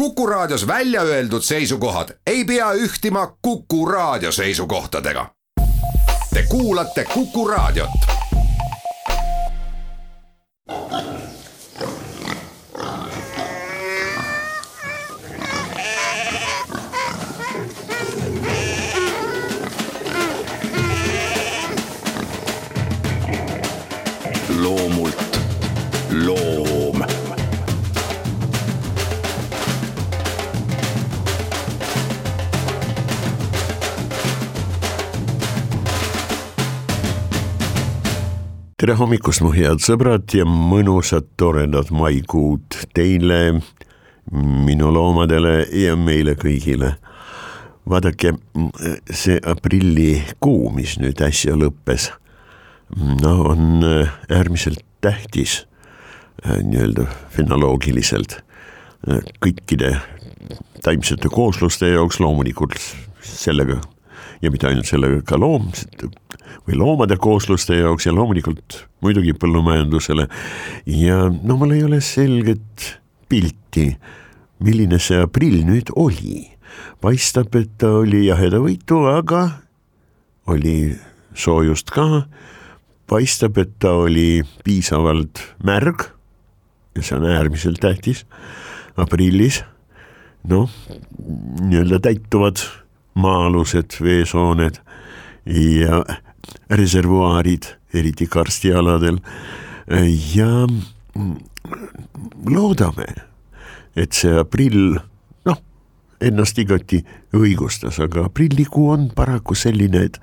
Kuku Raadios välja öeldud seisukohad ei pea ühtima Kuku Raadio seisukohtadega. Te kuulate Kuku Raadiot. loomult loom tere hommikust, mu head sõbrad ja mõnusat toredat maikuud teile, minu loomadele ja meile kõigile. vaadake, see aprillikuu, mis nüüd äsja lõppes, no on äärmiselt tähtis nii-öelda fenoloogiliselt kõikide taimsete koosluste jaoks loomulikult sellega ja mitte ainult sellega, loom või loomade koosluste jaoks ja loomulikult muidugi põllumajandusele. ja no mul ei ole selget pilti, milline see aprill nüüd oli. paistab, et ta oli jahedavõitu, aga oli soojust ka. paistab, et ta oli piisavalt märg ja see on äärmiselt tähtis aprillis. noh, nii-öelda täituvad maa-alused veesooned ja reservuaarid, eriti karstialadel ja loodame, et see aprill noh, ennast igati õigustas, aga aprillikuu on paraku selline, et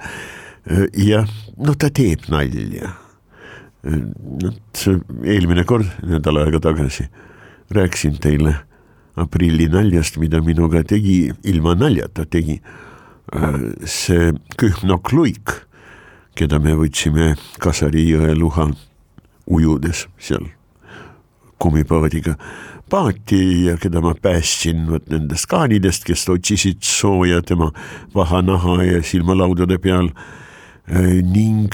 jah, no ta teeb nalja. vot eelmine kord, nädal aega tagasi, rääkisin teile aprilli naljast, mida minuga tegi, ilma naljata tegi see Kühnok Luik, keda me võtsime Kasari jõe luha ujudes seal kummipaadiga paati ja keda ma päästsin vot nendest kaanidest, kes otsisid sooja tema vahanaha ja silmalaudade peal. Ning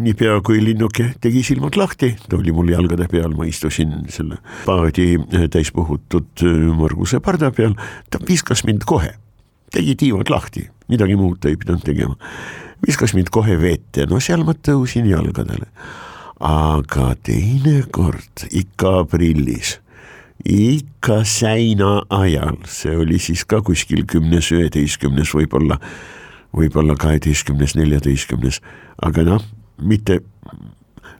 niipea kui linnuke tegi silmad lahti, ta oli mul jalgade peal, ma istusin selle paadi täispuhutud Marguse parda peal, ta viskas mind kohe, tegi tiivad lahti, midagi muud ta ei pidanud tegema. viskas mind kohe vette, no seal ma tõusin jalgadele. aga teinekord ikka aprillis, ikka säina ajal, see oli siis ka kuskil kümnes, üheteistkümnes võib-olla võib-olla kaheteistkümnes, neljateistkümnes, aga noh, mitte,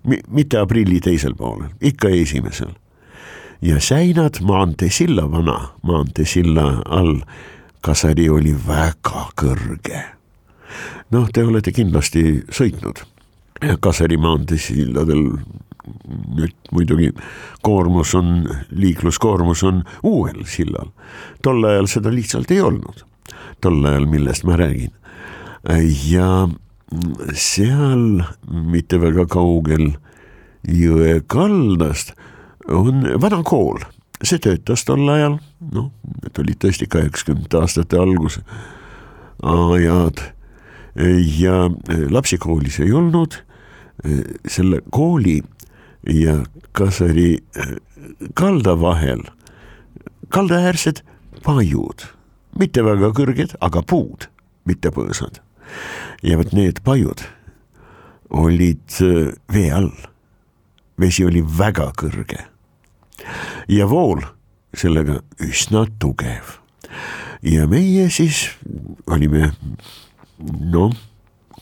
mitte aprilli teisel poolel, ikka esimesel. ja Säinad maanteesilla, vana maanteesilla all, Kasari oli väga kõrge. noh, te olete kindlasti sõitnud. Kasari maanteesilladel nüüd muidugi koormus on, liikluskoormus on uuel sillal, tol ajal seda lihtsalt ei olnud, tol ajal, millest ma räägin. Ja seal mitte väga kaugel jõe kaldast on vana kool, see töötas tol ajal, noh, need olid tõesti kaheksakümnendate aastate algus. Ajad. Ja lapsi koolis ei olnud, selle kooli ja Kasari kalda vahel kaldaäärsed paiud, mitte väga kõrged, aga puud, mitte põõsad. Ja vot need pajud olid vee all, vesi oli väga kõrge ja vool sellega üsna tugev. ja meie siis olime noh,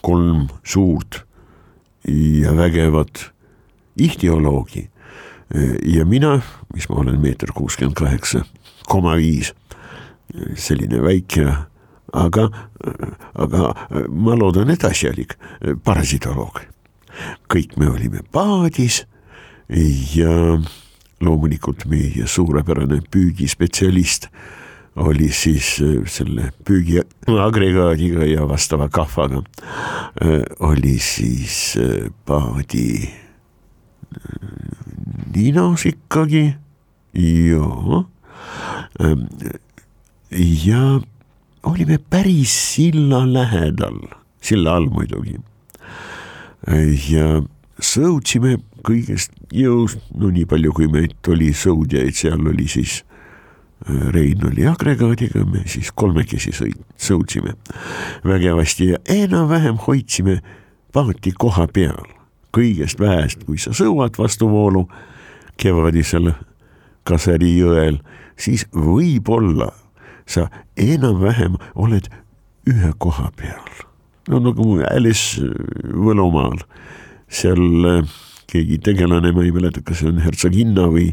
kolm suurt ja vägevat ihtioloogi ja mina, mis ma olen meeter kuuskümmend kaheksa koma viis, selline väike aga, aga ma loodan, et asjalik parasitoloog. kõik me olime paadis ja loomulikult meie suurepärane püügispetsialist oli siis selle püügiagregaadiga ja vastava kahvaga, oli siis paadi ninas ikkagi, jaa, ja olime päris silla lähedal, silla all muidugi. ja sõudsime kõigest jõust, no nii palju, kui meid oli sõudjaid, seal oli siis Rein oli agregaadiga, me siis kolmekesi sõid, sõudsime vägevasti ja enam-vähem hoidsime paati koha peal. kõigest vähest, kui sa sõuad vastu voolu kevadisel Kaseri jõel, siis võib-olla sa enam-vähem oled ühe koha peal. no nagu Alice Võlumaal, seal äh, keegi tegelane, ma ei mäleta, kas see on hertsoginna või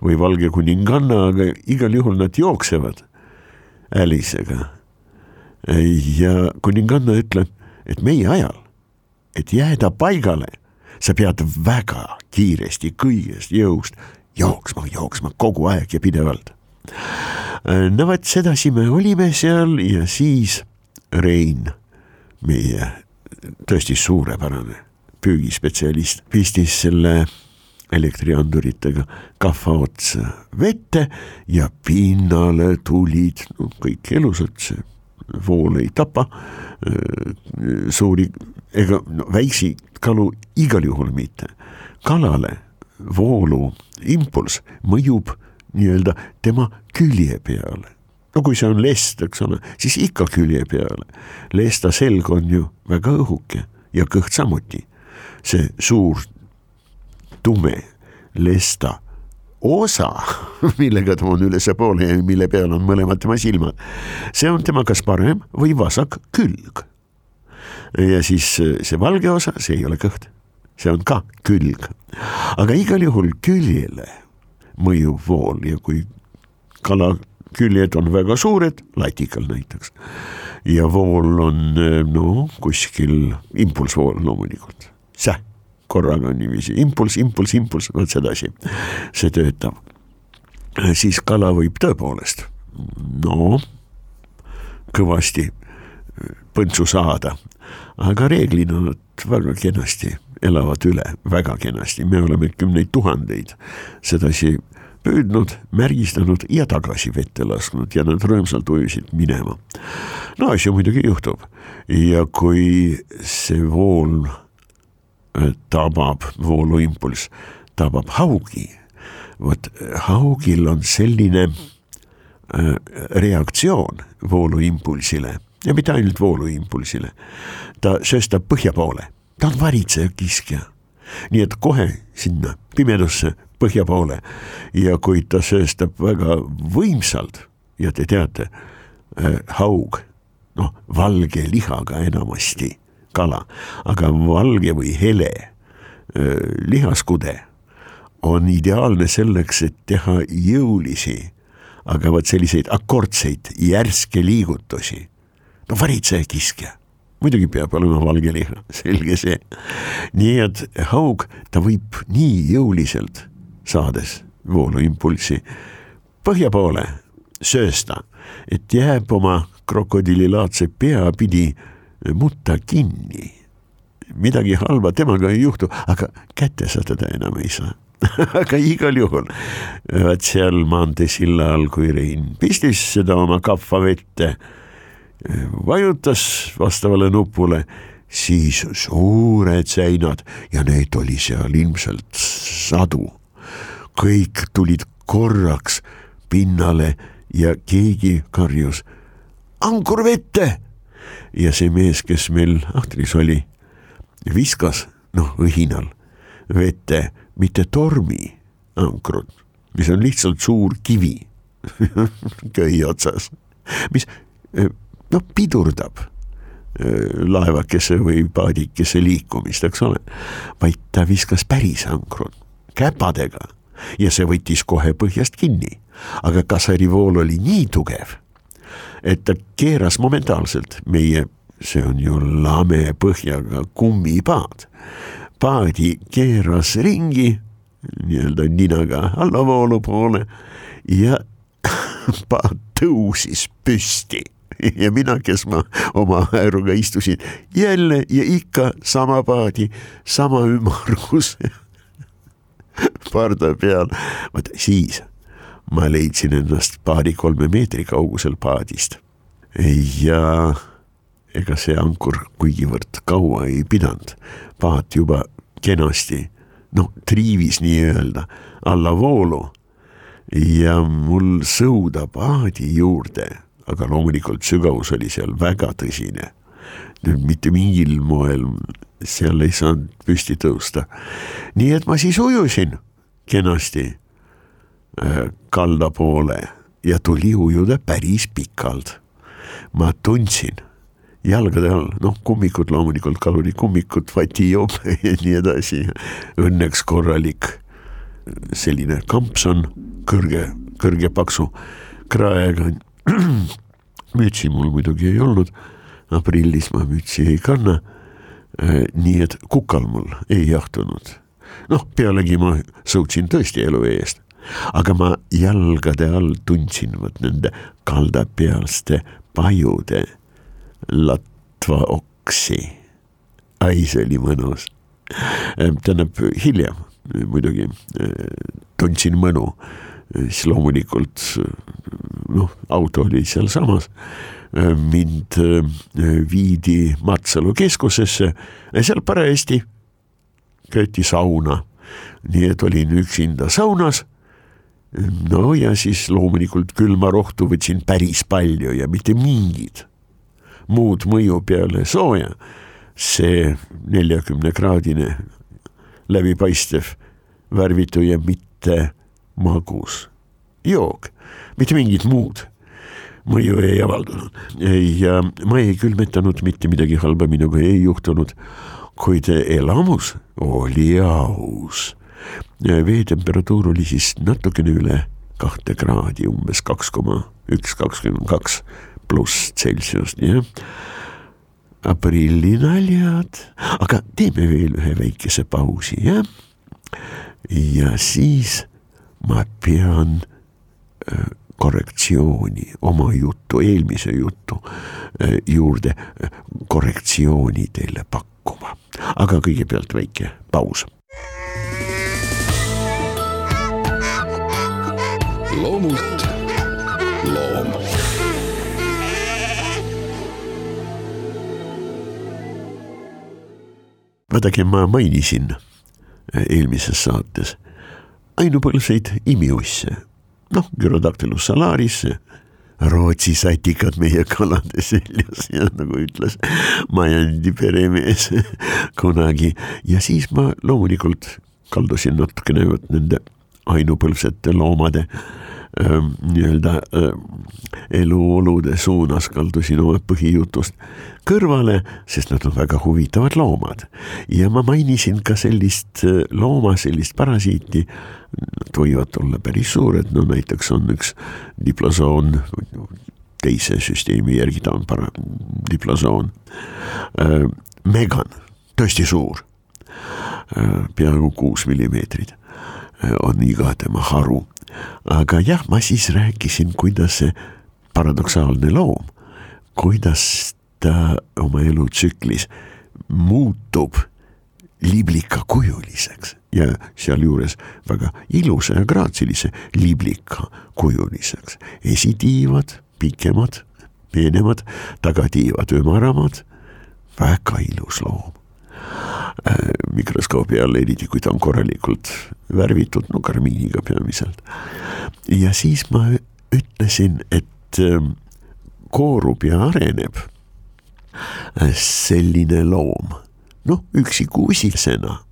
või valge kuninganna, aga igal juhul nad jooksevad Alice'iga. ja kuninganna ütleb, et meie ajal, et jääda paigale, sa pead väga kiiresti kõigest jõust jooksma, jooksma kogu aeg ja pidevalt. no vot sedasi me olime seal ja siis Rein, meie tõesti suurepärane püügispetsialist, pistis selle elektrianduritega kahva otsa vette ja pinnale tulid no, kõik elusad, see vool ei tapa suuri ega no, väiksi kalu igal juhul mitte. kalale voolu impulss mõjub nii-öelda tema külje peale. no kui see on lest, eks ole, siis ikka külje peale. lesta selg on ju väga õhuke ja kõht samuti. See suur tume lesta osa, millega ta on ülespoole ja mille peal on mõlemad tema silmad. see on tema kas parem või vasak külg. ja siis see valge osa, see ei ole kõht, see on ka külg. aga igal juhul küljele mõjub vool ja kui kala küljed on väga suured, latikal näiteks, ja vool on no kuskil impulssvool loomulikult, säh korraga niiviisi. Impulss, impulss, impulss, vot sedasi. See töötab. siis kala võib tõepoolest no kõvasti põntsu saada, aga reeglina nad väga kenasti elavad üle, väga kenasti, me oleme kümneid tuhandeid sedasi püüdnud, märgistanud ja tagasi vette lasknud ja nad rõõmsalt ujusid minema. no asju muidugi juhtub. Ja kui see vool tabab vooluimpulss, tabab haugi. vot haugil on selline äh, reaktsioon vooluimpulsile ja mitte ainult vooluimpulsile. ta sööstab põhja poole, ta on varitseja kiskja. nii et kohe sinna pimedusse põhja poole ja kui ta sööstab väga võimsalt ja te teate äh,, haug, noh valge lihaga enamasti kala, aga valge või hele lihaskude on ideaalne selleks, et teha jõulisi, aga vot selliseid akordseid järske liigutusi. no varitseja kiskja, muidugi peab olema valge liha, selge see. nii et haug, ta võib nii jõuliselt saades vooluimpulssi põhja poole söösta, et jääb oma krokodillilaadse pea pidi mutta kinni. midagi halba temaga ei juhtu, aga kätte sa teda enam ei saa aga igal juhul, vaat seal maanteesilla all, kui Rein pistis seda oma kappa vette, vajutas vastavale nupule, siis suured seinad ja neid oli seal ilmselt sadu. kõik tulid korraks pinnale ja keegi karjus ankur vette ja see mees, kes meil ahtris oli, viskas noh, õhinal vette mitte tormi ankrut, mis on lihtsalt suur kivi köi otsas, mis noh, pidurdab laevakese või paadikese liikumist, eks ole, vaid ta viskas päris ankrut käpadega ja see võttis kohe põhjast kinni. aga Kasari vool oli nii tugev et ta keeras momentaalselt meie, see on ju lame põhjaga kummipaad. paadi keeras ringi nii-öelda ninaga allavoolu poole ja paat tõusis püsti ja mina, kes ma oma hääruga istusin jälle ja ikka sama paadi, sama ümmargus parda peal, vot siis ma leidsin ennast paari-kolme meetri kaugusel paadist. ja ega see ankur kuigivõrd kaua ei pidanud, paat juba kenasti noh, triivis nii-öelda allavoolu ja mul sõuda paadi juurde, aga loomulikult sügavus oli seal väga tõsine. nüüd mitte mingil moel seal ei saanud püsti tõusta. nii et ma siis ujusin kenasti kalda poole ja tuli ujuda päris pikalt. ma tundsin jalgade all, noh, kummikud loomulikult, kalurikummikud, vatijoop ja nii edasi. Õnneks korralik selline kampson, kõrge, kõrge paksu kraega. mütsi mul muidugi ei olnud, aprillis ma mütsi ei kanna. nii et kukal mul ei jahtunud. noh, pealegi ma sõutsin tõesti elu eest, aga ma jalgade all tundsin vot nende kaldapealste pajude latva oksi. ai, see oli mõnus. tähendab hiljem muidugi tundsin mõnu, siis loomulikult noh, auto oli sealsamas. mind viidi Matsalu keskusesse, seal parajasti köeti sauna, nii et olin üksinda saunas no ja siis loomulikult külmarohtu võtsin päris palju ja mitte mingit muud mõju peale sooja, see neljakümne kraadine läbipaistev, värvitu ja mitte magus jook, mitte mingit muud mõju ei avaldanud. Ja ma ei külmetanud, mitte midagi halba minuga. Ei juhtunud, kuid elamus oli aus. Veetemperatuur oli siis natukene üle kahte kraadi, umbes kaks koma üks, kakskümmend kaks pluss Celsiust, jah. aprillinaljad, aga teeme veel ühe väikese pausi, jah. ja siis ma pean äh, korrektsiooni oma jutu, eelmise jutu äh, juurde äh, korrektsiooni teile pakkuma, aga kõigepealt väike paus. Loomult. Loom. Vaadake, ma mainisin äh, eelmises saates ainupõlvseid imiusse, noh, Gyrodactylus salaris, Rootsi satikad meie kalade seljas ja nagu ütles Majandi peremees kunagi. Ja siis ma loomulikult kaldusin natukene vot nende ainupõlvsete loomade äh, Ähm, nii-öelda äh, eluolude suunas kaldusin oma põhijutust kõrvale, sest nad on väga huvitavad loomad. ja ma mainisin ka sellist äh, looma, sellist parasiiti, nad võivad olla päris suured, no näiteks on üks diplosoon, teise süsteemi järgi ta on para-, diplosoon äh,, megan, tõesti suur äh,, peaaegu kuus millimeetrit on iga tema haru aga jah, ma siis rääkisin, kuidas see paradoksaalne loom, kuidas ta oma elutsüklis muutub liblikakujuliseks ja sealjuures väga ilusa ja graatsilise liblikakujuliseks. esitiivad, pikemad, peenemad, tagatiivad, ümaramad, väga ilus loom. Äh, mikroskoobi all, eriti kui ta on korralikult värvitud, no karmiiniga peamiselt. ja siis ma ütlesin, et ähm, koorub ja areneb äh, selline loom, noh, üksiku usisena.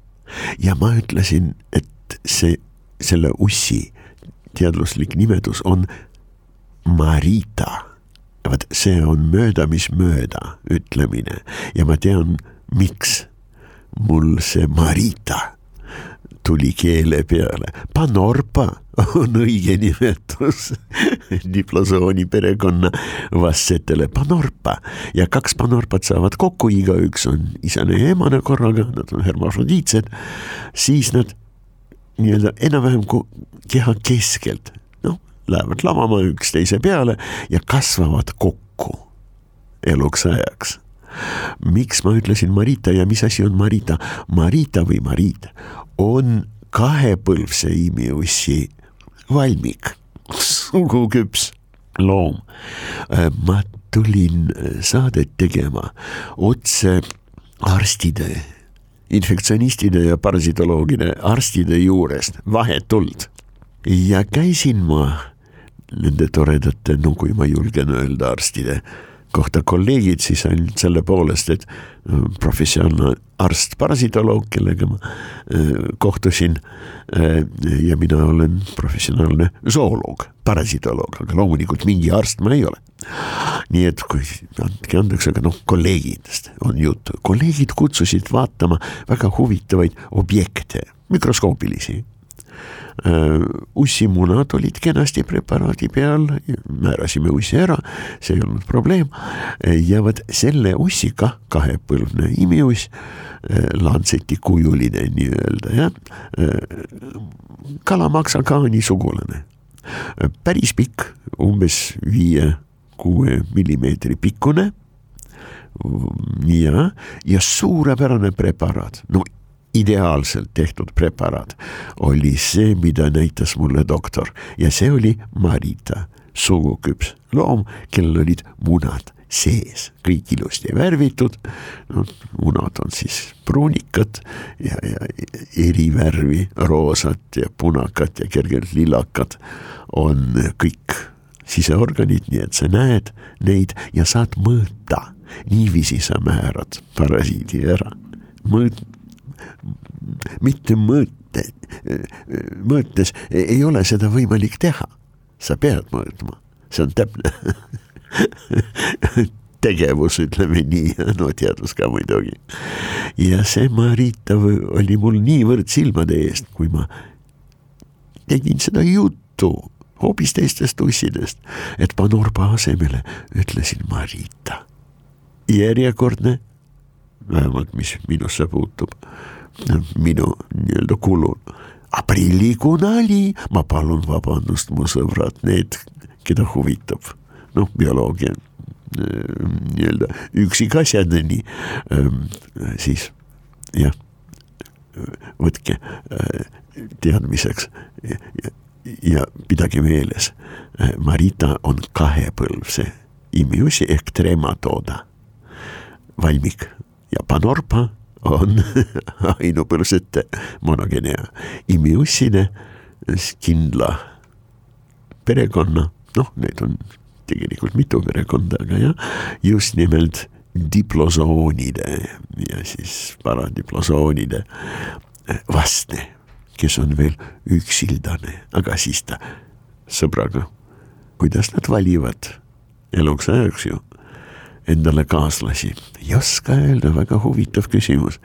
ja ma ütlesin, et see, selle ussi teaduslik nimetus on Marita. vot see on mööda, mis mööda ütlemine ja ma tean, miks mul see Marita tuli keele peale, Panorpa on õige nimetus diplosooni perekonna vastsetele Panorpa. Ja kaks Panorpat saavad kokku, igaüks on isane ja emane korraga, nad on hermafrodiitsed, siis nad nii-öelda enam-vähem keha keskelt, noh, lähevad lamama üksteise peale ja kasvavad kokku eluks ajaks miks ma ütlesin Marita ja mis asi on Marita? Marita või Marit on kahepõlvse imiussi valmik, suguküps loom. Äh, ma tulin äh, saadet tegema otse arstide, infektsionistide ja parasitoloogide arstide juurest vahetult ja käisin ma nende toredate, no kui ma julgen öelda, arstide kohta kolleegid siis ainult selle poolest, et äh, professionaalne arst, parasitoloog, kellega ma äh, kohtusin. Äh, ja mina olen professionaalne zooloog, parasitoloog, aga loomulikult mingi arst ma ei ole. nii et kui, andke andeks, aga noh, kolleegidest on juttu, kolleegid kutsusid vaatama väga huvitavaid objekte, mikroskoopilisi ussimunad olid kenasti preparaadi peal, määrasime ussi ära, see ei olnud probleem. ja vot selle ussiga, kahepõlvne imiuss, äh, lantseti kujuline nii-öelda jah, äh, kalamaksakaani sugulane, päris pikk, umbes viie-kuue millimeetri pikkune. Ja, ja suurepärane preparaat, no ideaalselt tehtud preparaat oli see, mida näitas mulle doktor ja see oli Marita, suguküps loom, kellel olid munad sees, kõik ilusti värvitud. no munad on siis pruunikad ja, ja eri värvi, roosat ja punakat ja kergelt lillakad on kõik siseorganid, nii et sa näed neid ja saad mõõta. niiviisi sa määrad parasiidi ära. mõõt-, mitte mõõte, mõõtes ei ole seda võimalik teha. sa pead mõõtma, see on täpne tegevus, ütleme nii, no teadus ka muidugi. ja see Marita oli mul niivõrd silmade eest, kui ma tegin seda juttu hoopis teistest ussidest, et Panorba asemele ütlesin Marita. järjekordne, vähemalt mis minusse puutub. Minu nii-öelda kulul. aprillikuu nali, ma palun vabandust, mu sõbrad, need, keda huvitab, noh, bioloogia nii-öelda üksikasjadeni, siis jah, võtke teadmiseks ja, ja pidage meeles, Marita on kahepõlvse imiusi ehk trematooda, valmik ja panorpa on ainupõlvsete monogenea imiusside kindla perekonna, noh, neid on tegelikult mitu perekonda, aga jah, just nimelt diplosoonide ja siis paradiplosoonide vastne, kes on veel üksildane, aga siis ta sõbraga, kuidas nad valivad eluks ajaks ju endale kaaslasi, ei oska öelda, väga huvitav küsimus.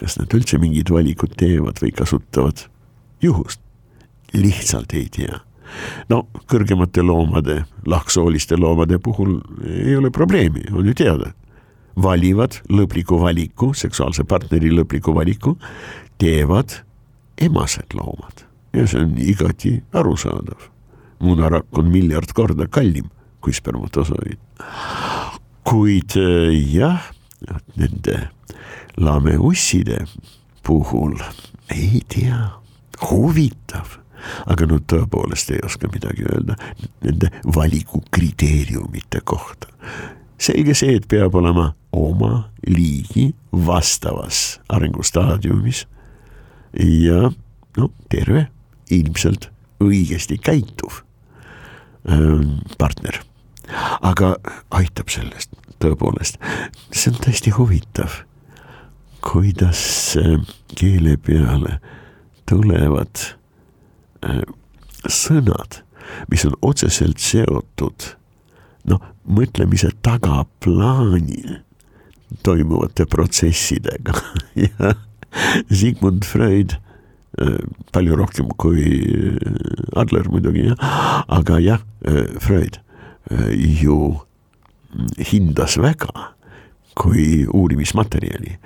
kas nad üldse mingid valikud teevad või kasutavad juhust? lihtsalt ei tea. no kõrgemate loomade, lahksooliste loomade puhul ei ole probleemi, on ju teada. valivad lõpliku valiku, seksuaalse partneri lõpliku valiku, teevad emased loomad ja see on igati arusaadav. munarakk on miljard korda kallim kui spermatosoid kuid äh, jah, nende lameusside puhul ei tea, huvitav, aga no tõepoolest ei oska midagi öelda nende valikukriteeriumite kohta. selge see, et peab olema oma liigi vastavas arengustaadiumis. Ja no terve, ilmselt õigesti käituv ähm, partner aga aitab sellest tõepoolest, see on tõesti huvitav, kuidas äh, keele peale tulevad äh, sõnad, mis on otseselt seotud noh, mõtlemise tagaplaanil toimuvate protsessidega. Ja Sigmund Freud äh, palju rohkem kui Adler muidugi jah, aga jah, Freud ju hindas väga kui uurimismaterjali,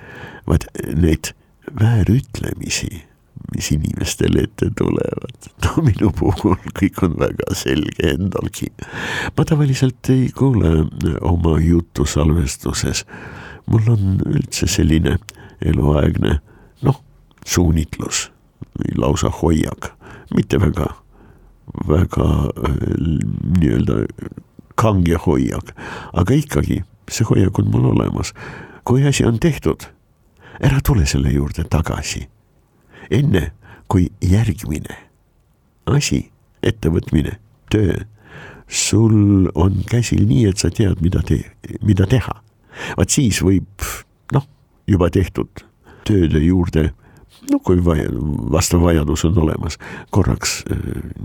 vaat neid väärütlemisi, mis inimestele ette tulevad, no minu puhul kõik on väga selge endalgi. ma tavaliselt ei kuule oma juttu salvestuses, mul on üldse selline eluaegne noh, suunitlus või lausa hoiak, mitte väga, väga nii-öelda kange hoiak, aga ikkagi see hoiak on mul olemas. kui asi on tehtud, ära tule selle juurde tagasi. enne kui järgmine asi, ettevõtmine, töö, sul on käsil nii, et sa tead, mida tee, mida teha. vaat siis võib noh, juba tehtud tööde juurde no kui vaja, vastav vajadus on olemas, korraks äh,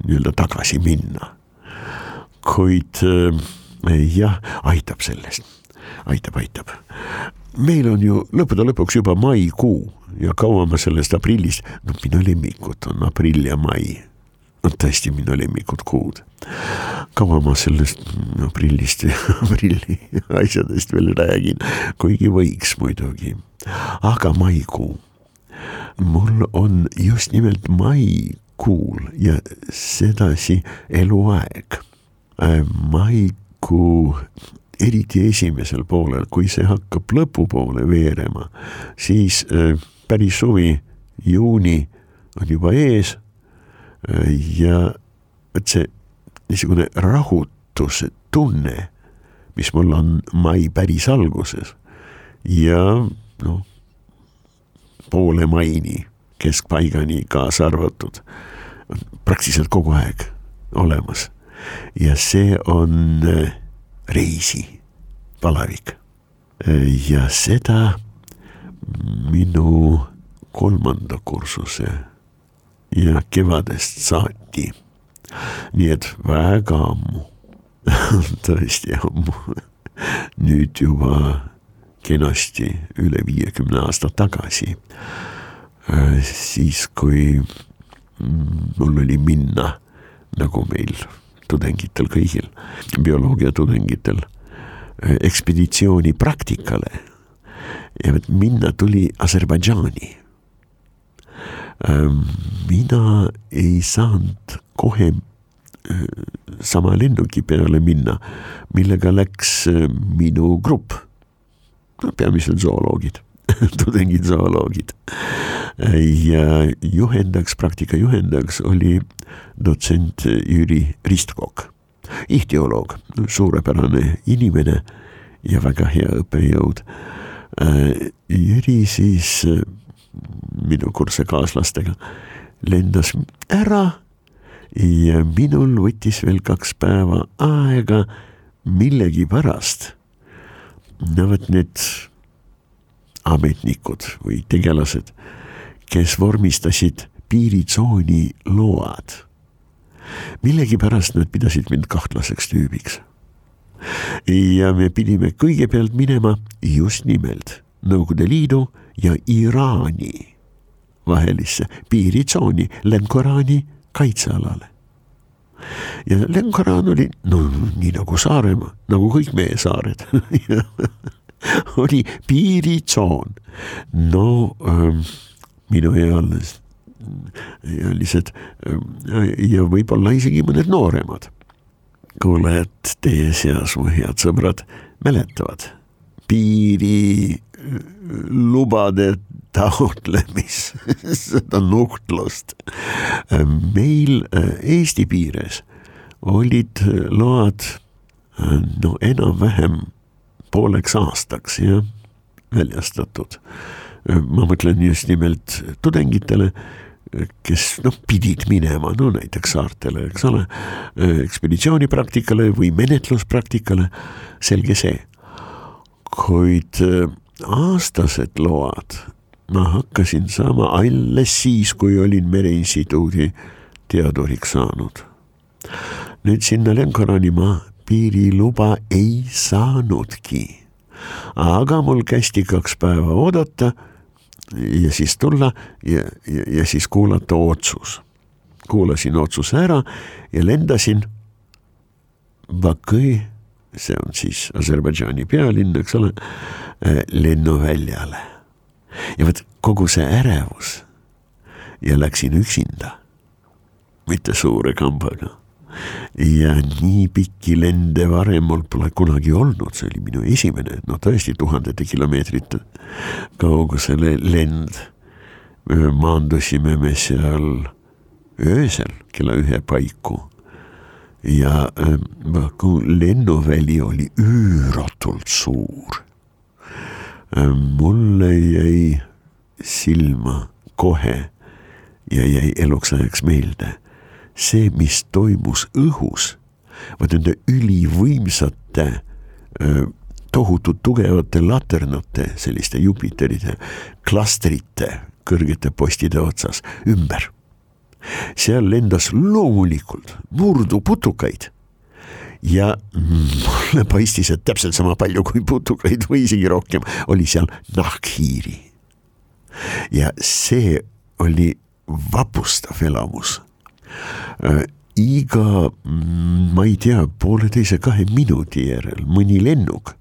nii-öelda tagasi minna. Kuid äh, jah, aitab sellest, aitab, aitab. meil on ju lõppude lõpuks juba maikuu ja kaua ma sellest aprillist, no minu lemmikud on aprill ja mai on tõesti minu lemmikud kuud. kaua ma sellest aprillist ja aprilli asjadest veel räägin, kuigi võiks muidugi, aga maikuu. mul on just nimelt maikuul ja sedasi eluaeg. Äh, maikuu eriti esimesel poolel, kui see hakkab lõpupoole veerema, siis äh, päris suvi, juuni on juba ees ja vot see niisugune rahutuse tunne, mis mul on mai päris alguses ja noh, poole maini, keskpaigani kaasa arvatud, praktiliselt kogu aeg olemas. Ja see on äh, reisi palavik ja seda minu kolmanda kursuse ja kevadest saati. nii et väga ammu tõesti ammu, nüüd juba kenasti üle viiekümne aasta tagasi. siis, kui mul oli minna, nagu meil tudengitel kõigil, bioloogia tudengitel, ekspeditsiooni praktikale. ja minna tuli Aserbaidžaani Ähm, mina ei saanud kohe äh, sama lennuki peale minna, millega läks äh, minu grupp. peamiselt zooloogid tudengid zooloogid. ja juhendajaks, praktika juhendajaks oli dotsent Jüri Ristkok, ihtioloog, suurepärane inimene ja väga hea õppejõud. Äh, Jüri siis minu kursusekaaslastega, lendas ära ja minul võttis veel kaks päeva aega millegipärast. no vot need ametnikud või tegelased, kes vormistasid piiritsooni load. millegipärast nad pidasid mind kahtlaseks tüübiks. ja me pidime kõigepealt minema just nimelt Nõukogude Liidu ja Iraani vahelisse piiritsooni Lemkorani kaitsealale. ja Lemkoran oli no nii nagu Saaremaa, nagu kõik meie saared oli piiritsoon. no ähm, minu ealised, ähm, ja võib-olla isegi mõned nooremad kuulajad teie seas, mu head sõbrad, mäletavad piiri lubade taotlemis, seda nuhtlust. meil äh, Eesti piires olid äh, load äh, no enam-vähem pooleks aastaks jah, väljastatud. ma mõtlen just nimelt tudengitele, kes noh, pidid minema, no näiteks saartele, eks ole, ekspeditsioonipraktikale või menetluspraktikale, selge see. kuid aastased load ma hakkasin saama alles siis, kui olin Mereinstituudi teaduriks saanud. nüüd sinna Lenkorani ma piiriluba ei saanudki. aga mul kästi kaks päeva oodata ja siis tulla ja, ja, ja siis kuulata otsus. kuulasin otsuse ära ja lendasin Bakõi, see on siis Aserbaidžaani pealinn, eks ole Äh, lennuväljale. ja vot kogu see ärevus ja läksin üksinda, mitte suure kambaga. Ja nii pikki lende varem mul pole kunagi olnud, see oli minu esimene, no tõesti tuhandete kilomeetrite kaugusele lend. maandusime me seal öösel kella ühe paiku. Ja äh, lennuväli oli üüratult suur mulle jäi silma kohe ja jäi eluks ajaks meelde see, mis toimus õhus, vot nende ülivõimsate tohutult tugevate laternate, selliste Jupiteride klastrite kõrgete postide otsas ümber. seal lendas loomulikult murduputukaid ja mulle paistis, et täpselt sama palju kui putukaid või isegi rohkem oli seal nahkhiiri. ja see oli vapustav elamus iga, mm, ma ei tea, pooleteise-kahe minuti järel mõni lennuk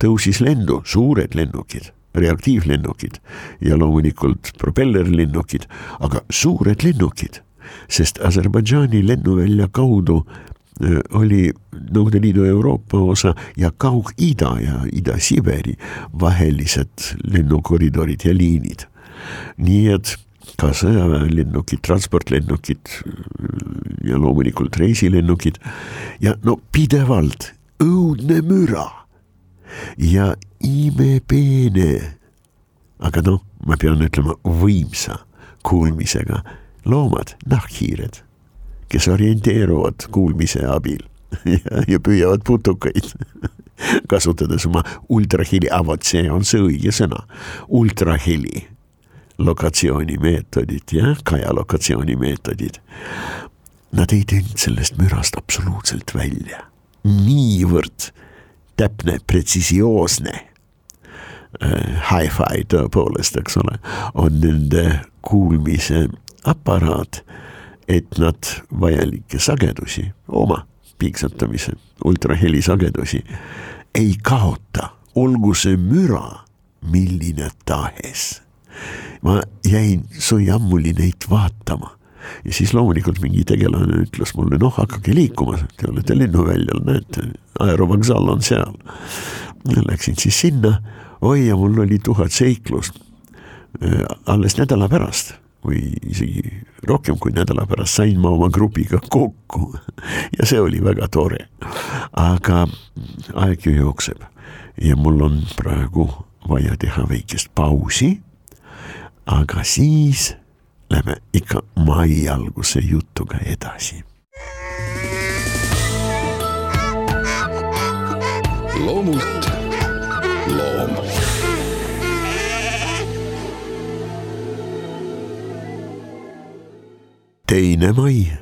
tõusis lendu, suured lennukid, reaktiivlennukid ja loomulikult propellerlennukid, aga suured lennukid, sest Aserbaidžaani lennuvälja kaudu oli Nõukogude Liidu Euroopa osa ja Kaug-Ida ja Ida-Siberi vahelised lennukoridorid ja liinid. nii et ka sõjaväelennukid, transportlennukid ja loomulikult reisilennukid ja no pidevalt õudne müra ja imepeene. aga noh, ma pean ütlema võimsa kuulmisega loomad, nahkhiired, kes orienteeruvad kuulmise abil ja, ja püüavad putukaid kasutades oma ultraheli, vot see on see õige sõna, ultraheli lokatsioonimeetodid, jah, Kaja lokatsioonimeetodid. Nad ei teinud sellest mürast absoluutselt välja, niivõrd täpne, pretsisioosne äh, hi-fi tõepoolest, eks ole, on nende kuulmise aparaat, et nad vajalikke sagedusi, oma piiksutamise, ultraheli sagedusi ei kaota, olgu see müra milline tahes. Ma jäin soiammuli neid vaatama ja siis loomulikult mingi tegelane ütles mulle, noh, hakake liikuma, te olete lennuväljal, näete, aerovoksaal on seal. Läksin siis sinna, oi ja mul oli tuhat seiklust. Äh, alles nädala pärast või isegi rohkem kui nädala pärast sain ma oma grupiga kokku ja see oli väga tore. aga aeg ju jookseb ja mul on praegu vaja teha väikest pausi. Aga siis lähme ikka mai alguse jutuga edasi. loomult loom. teine mai.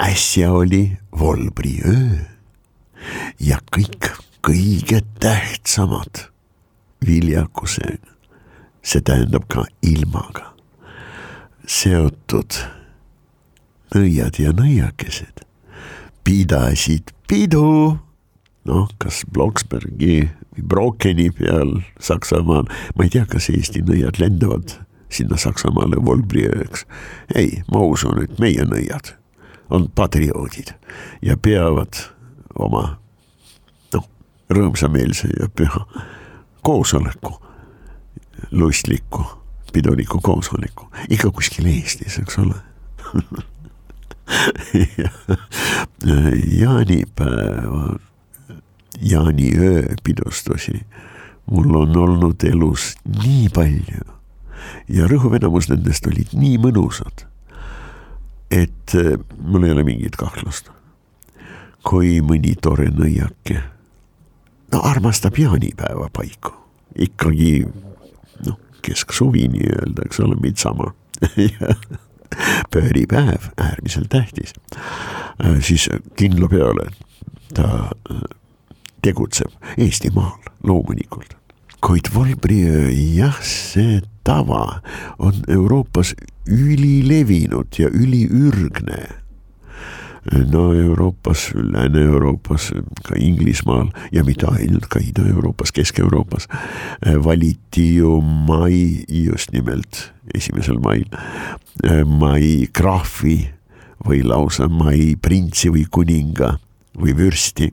äsja oli volbriöö ja kõik kõige tähtsamad viljakusega, see tähendab ka ilmaga. Seotud nõiad ja nõiakesed. Pidasid pidu, noh, kas Bloksbergi või Brokeni peal Saksamaal, ma ei tea, kas Eesti nõiad lendavad sinna Saksamaale Volbriööks. ei, ma usun, et meie nõiad on patrioodid ja peavad oma noh, rõõmsameelse ja püha koosoleku lustliku piduliku koosoleku, ikka kuskil Eestis, eks ole. Jaanipäeva, jaaniöö pidustusi. Mul on olnud elus nii palju. Ja rõhuv enamus nendest olid nii mõnusad, et eh, mul ei ole mingit kahtlust. kui mõni tore nõiake, no armastab jaanipäeva paiku, ikkagi kesksuvi nii-öelda, eks ole, midsama pööripäev, äärmiselt tähtis, äh, siis kindla peale ta äh, tegutseb Eestimaal loomulikult. kuid Volbriöö, jah, see tava on Euroopas ülilevinud ja üliürgne no Euroopas, Lääne-Euroopas, ka Inglismaal ja mitte ainult, ka Ida-Euroopas, Kesk-Euroopas äh, valiti ju mai just nimelt esimesel mail, äh, mai krahvi või lausa mai printsi või kuninga või vürsti.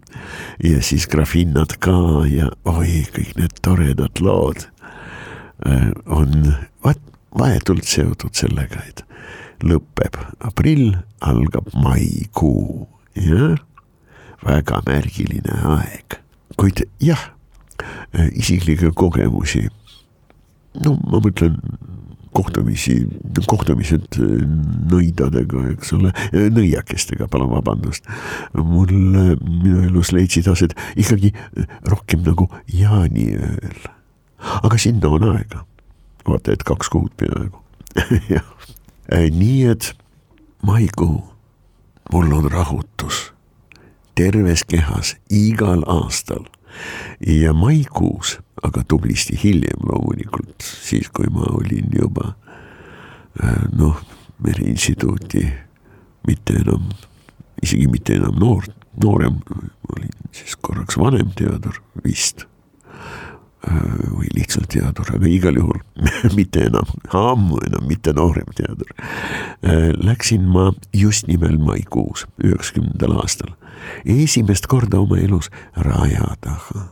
Ja siis grafinnad ka ja oi, kõik need toredad lood äh, on vaat vahetult seotud sellega, et lõpeb. Aprill, algab maikuu, jah, väga märgiline aeg, kuid jah, isiklikke kogemusi, no ma mõtlen kohtumisi, kohtumised nõidadega, eks ole, nõiakestega, palun vabandust. mul minu elus leidsid aset ikkagi rohkem nagu jaaniööl. aga sinna on aega, vaata et kaks kuud peaaegu. Jah, nii et maikuu, mul on rahutus. Terves kehas igal aastal. Ja maikuus, aga tublisti hiljem loomulikult, siis kui ma olin juba äh, noh, Meriinstituuti mitte enam, isegi mitte enam noor, noorem, olin siis korraks vanem teadur vist või lihtsalt teadur, aga igal juhul mitte enam, ammu enam mitte noorem teadur. Äh, läksin ma just nimelt maikuus, üheksakümnendal aastal esimest korda oma elus raja taha.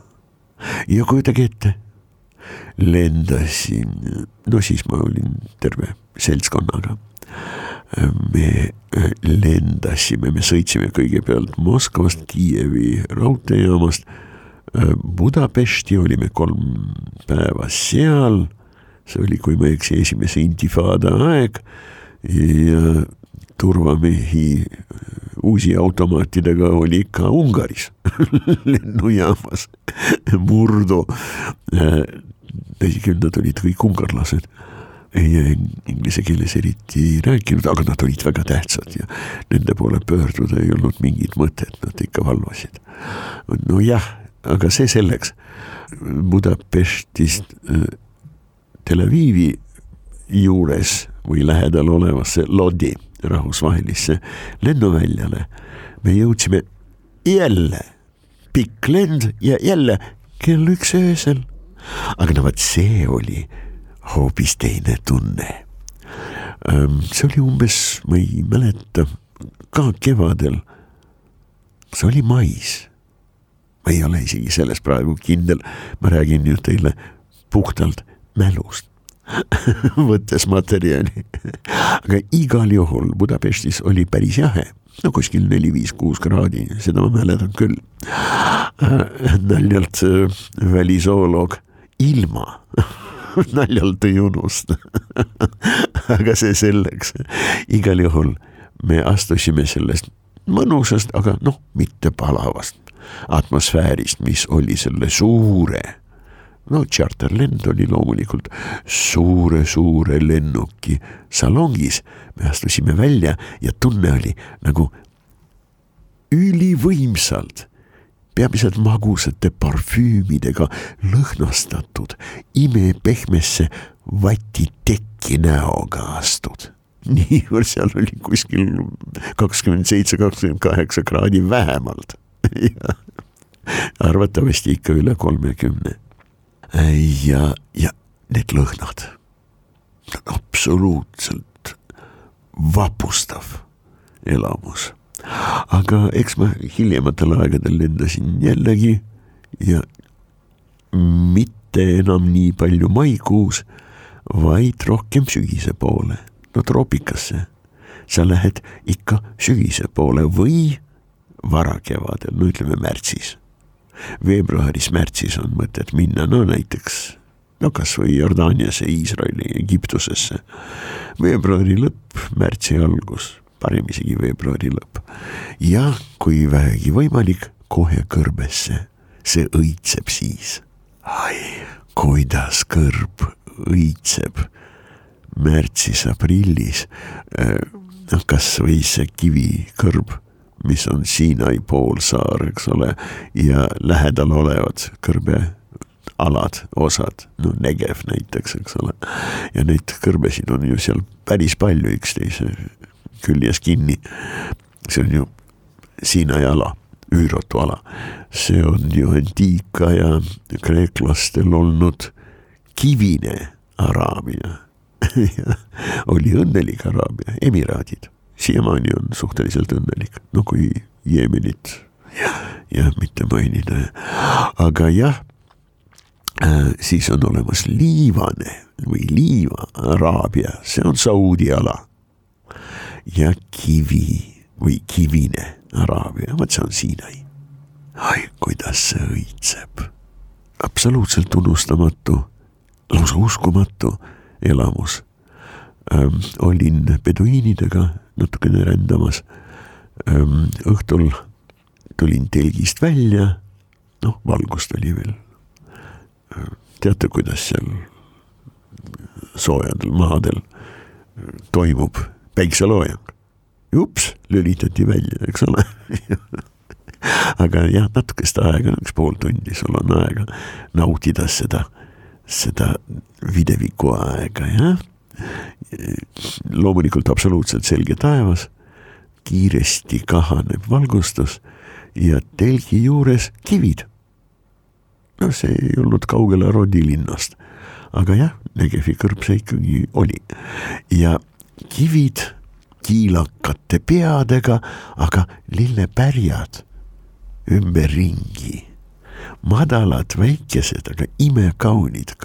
ja kujutage ette, lendasin, no siis ma olin terve seltskonnaga. me äh, lendasime, me sõitsime kõigepealt Moskvast Kiievi raudteejaamast äh, Budapesti, olime kolm päeva seal. see oli, kui ma ei eksi, esimese intifada aeg ja turvamehi uusi automaatidega oli ikka Ungaris lennujaamas murdu. tõsi küll, nad olid kõik ungarlased ei inglise keeles eriti ei rääkinud, aga nad olid väga tähtsad ja nende poole pöörduda ei olnud mingit mõtet, nad ikka valvasid. nojah, aga see selleks. Budapestist äh, Tel Avivi juures või lähedal olevasse Lodi rahvusvahelisse lennuväljale. me jõudsime jälle, pikk lend ja jälle kell üks öösel. aga no vot, see oli hoopis teine tunne. see oli umbes, ma ei mäleta, ka kevadel. see oli mais. Ma ei ole isegi selles praegu kindel, ma räägin ju teile puhtalt mälust võttes materjali. aga igal juhul Budapestis oli päris jahe, no kuskil neli-viis-kuus kraadi, seda ma mäletan küll. naljalt äh, välisooloog ilma naljalt ei unusta aga see selleks, igal juhul me astusime sellest mõnusast, aga noh, mitte palavast atmosfäärist, mis oli selle suure no tšarterlend oli loomulikult suure-suure lennuki salongis. me astusime välja ja tunne oli nagu ülivõimsalt, peamiselt magusate parfüümidega lõhnastatud imepehmesse vatitekki näoga astud niivõrd seal oli kuskil kakskümmend seitse, kakskümmend kaheksa kraadi vähemalt arvatavasti ikka üle kolmekümne ja, ja need lõhnad, absoluutselt vapustav elamus. aga eks ma hiljematel aegadel lendasin jällegi ja mitte enam nii palju maikuus, vaid rohkem sügise poole, no troopikasse. sa lähed ikka sügise poole või varakevadel, no ütleme märtsis veebruaris-märtsis on mõtet minna, no näiteks no kasvõi Jordaaniasse, Iisraeli, Egiptusesse. veebruari lõpp, märtsi algus, parem isegi veebruari lõpp. ja kui vähegi võimalik, kohe kõrbesse, see õitseb siis. ai, kuidas kõrb õitseb märtsis-aprillis. Äh, noh, kasvõi see kivikõrb mis on Siinai poolsaar, eks ole, ja lähedal olevad kõrbealad, osad, no Negev näiteks, eks ole. ja neid kõrbesid on ju seal päris palju üksteise küljes kinni. see on ju Siinai ala, üürotu ala. see on ju antiikaja kreeklastel olnud kivine Araabia oli õnnelik Araabia, emiraadid siiamaani on suhteliselt õnnelik, no kui Jeemenit jah, jah, mitte mainida, aga jah äh,, siis on olemas liivane või liiva Araabia, see on Saudi ala. ja kivi või kivine Araabia, vot see on Siinai. ai, kuidas see õitseb, absoluutselt unustamatu, lausa uskumatu elamus ähm,. olin peduiinidega natukene rändamas õhtul tulin telgist välja, noh, valgust oli veel. teate, kuidas seal soojadel maadel toimub päikseloojang. ups, lülitati välja, eks ole aga jah, natukest aega, üks pool tundi sul on aega nautida seda, seda videviku aega, jah. Loomulikult absoluutselt selge taevas, kiiresti kahaneb valgustus ja telgi juures kivid. no see ei olnud kaugel Arodi linnast, aga jah, Negevi kõrb see ikkagi oli ja kivid kiilakate peadega, aga lillepärjad ümberringi. madalad, väikesed, aga imekaunid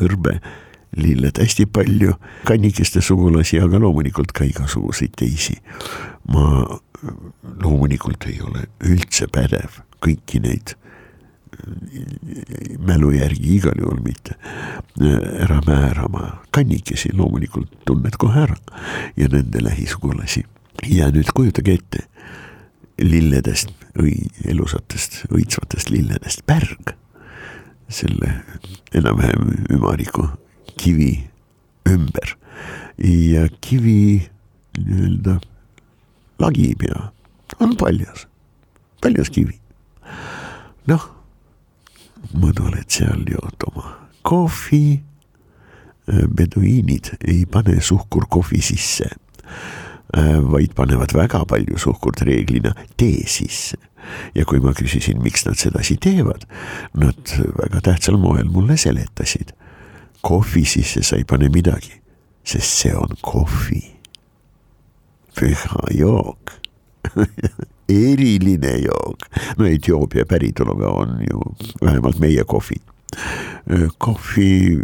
kõrbelilled, hästi palju kannikeste sugulasi, aga loomulikult ka igasuguseid teisi. ma loomulikult ei ole üldse pädev kõiki neid mälu järgi igal juhul mitte ära määrama, kannikesi loomulikult tunned kohe ära ja nende lähisugulasi. ja nüüd kujutage ette, lilledest õi-, elusatest õitsvatest lilledest pärg, selle enam-vähem ümariku kivi ümber ja kivi nii-öelda lagib ja on paljas, paljas kivi. noh, mõnuled seal jood oma kohvi. beduiinid ei pane suhkurkohvi sisse Äh, vaid panevad väga palju suhkurt reeglina tee sisse. ja kui ma küsisin, miks nad sedasi teevad, nad väga tähtsal moel mulle seletasid. Kohvi sisse sa ei pane midagi, sest see on kohvi. püha jook eriline jook, no Etioopia päritoluga on ju vähemalt meie kohvid kohvi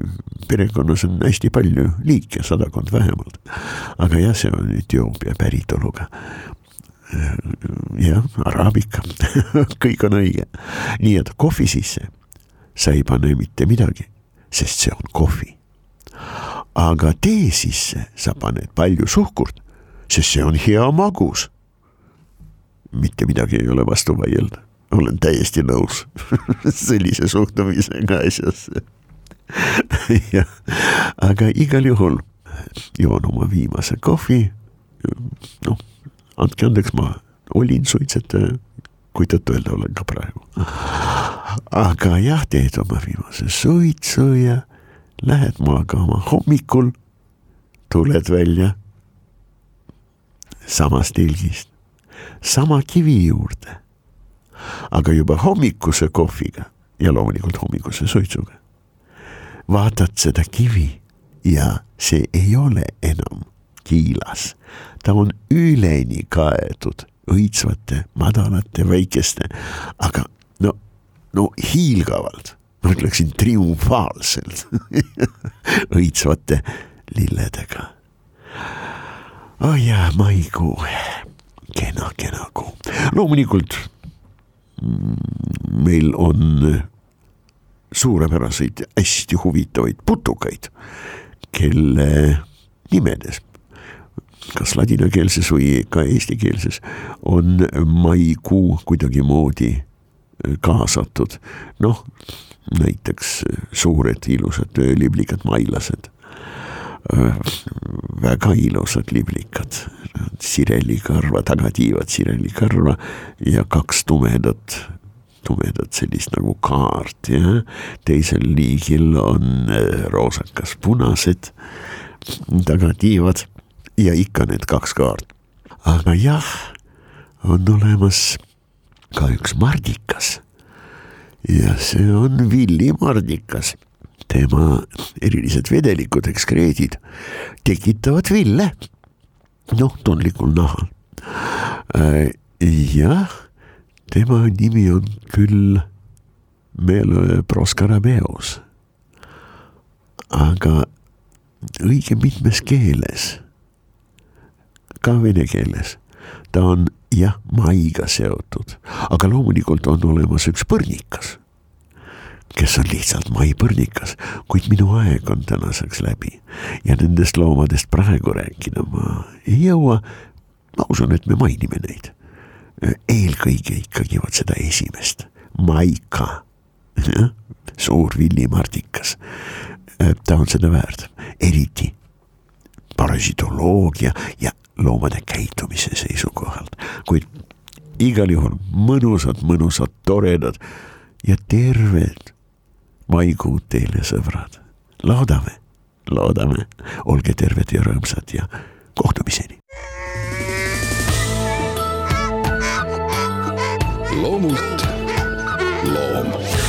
perekonnas on hästi palju liike, sadakond vähemalt. aga jah, see on Etioopia päritoluga. jah, araabika kõik on õige. nii et kohvi sisse sa ei pane mitte midagi, sest see on kohvi. aga tee sisse sa paned palju suhkurt, sest see on hea magus. mitte midagi ei ole vastu vaielda olen täiesti nõus sellise suhtumisega asjasse jah, aga igal juhul joon oma viimase kohvi. noh, andke andeks, ma olin suitsetaja, kui tõtt-öelda olen ka praegu. aga jah, teed oma viimase suitsu ja lähed magama hommikul, tuled välja samast telgist, sama kivi juurde aga juba hommikuse kohviga ja loomulikult hommikuse suitsuga. vaatad seda kivi ja see ei ole enam kiilas, ta on üleni kaetud õitsvate, madalate, väikeste, aga no, no hiilgavalt, ma ütleksin triumfaalselt õitsvate lilledega. oh jaa, maikuu, kena, kena kuu, loomulikult meil on suurepäraseid, hästi huvitavaid putukaid, kelle nimedes, kas ladinakeelses või ka eestikeelses, on maikuu kuidagimoodi kaasatud. noh, näiteks suured ilusad liblikad mailased. Väga ilusad liblikad, sirelikarva, tagatiivad sirelikarva ja kaks tumedat, tumedat sellist nagu kaart ja teisel liigil on äh, roosakas punased tagatiivad ja ikka need kaks kaart. aga jah, on olemas ka üks mardikas ja see on villimardikas tema erilised vedelikud, ekskreedid tekitavad ville, noh, tundlikul nahal. Äh, jah, tema nimi on küll Melo Proskarabeos, aga õige mitmes keeles, ka vene keeles, ta on jah, maiga seotud, aga loomulikult on olemas üks põrnikas kes on lihtsalt maipõrnikas, kuid minu aeg on tänaseks läbi ja nendest loomadest praegu rääkida ma ei jõua. ma usun, et me mainime neid. eelkõige ikkagi vot seda esimest, Maika, suur villimardikas. ta on seda väärt, eriti parasitoloogia ja loomade käitumise seisukohalt, kuid igal juhul mõnusad, mõnusad, toredad ja terved maikuud teile, sõbrad. loodame, loodame, olge terved ja rõõmsad ja kohtumiseni. loomult loom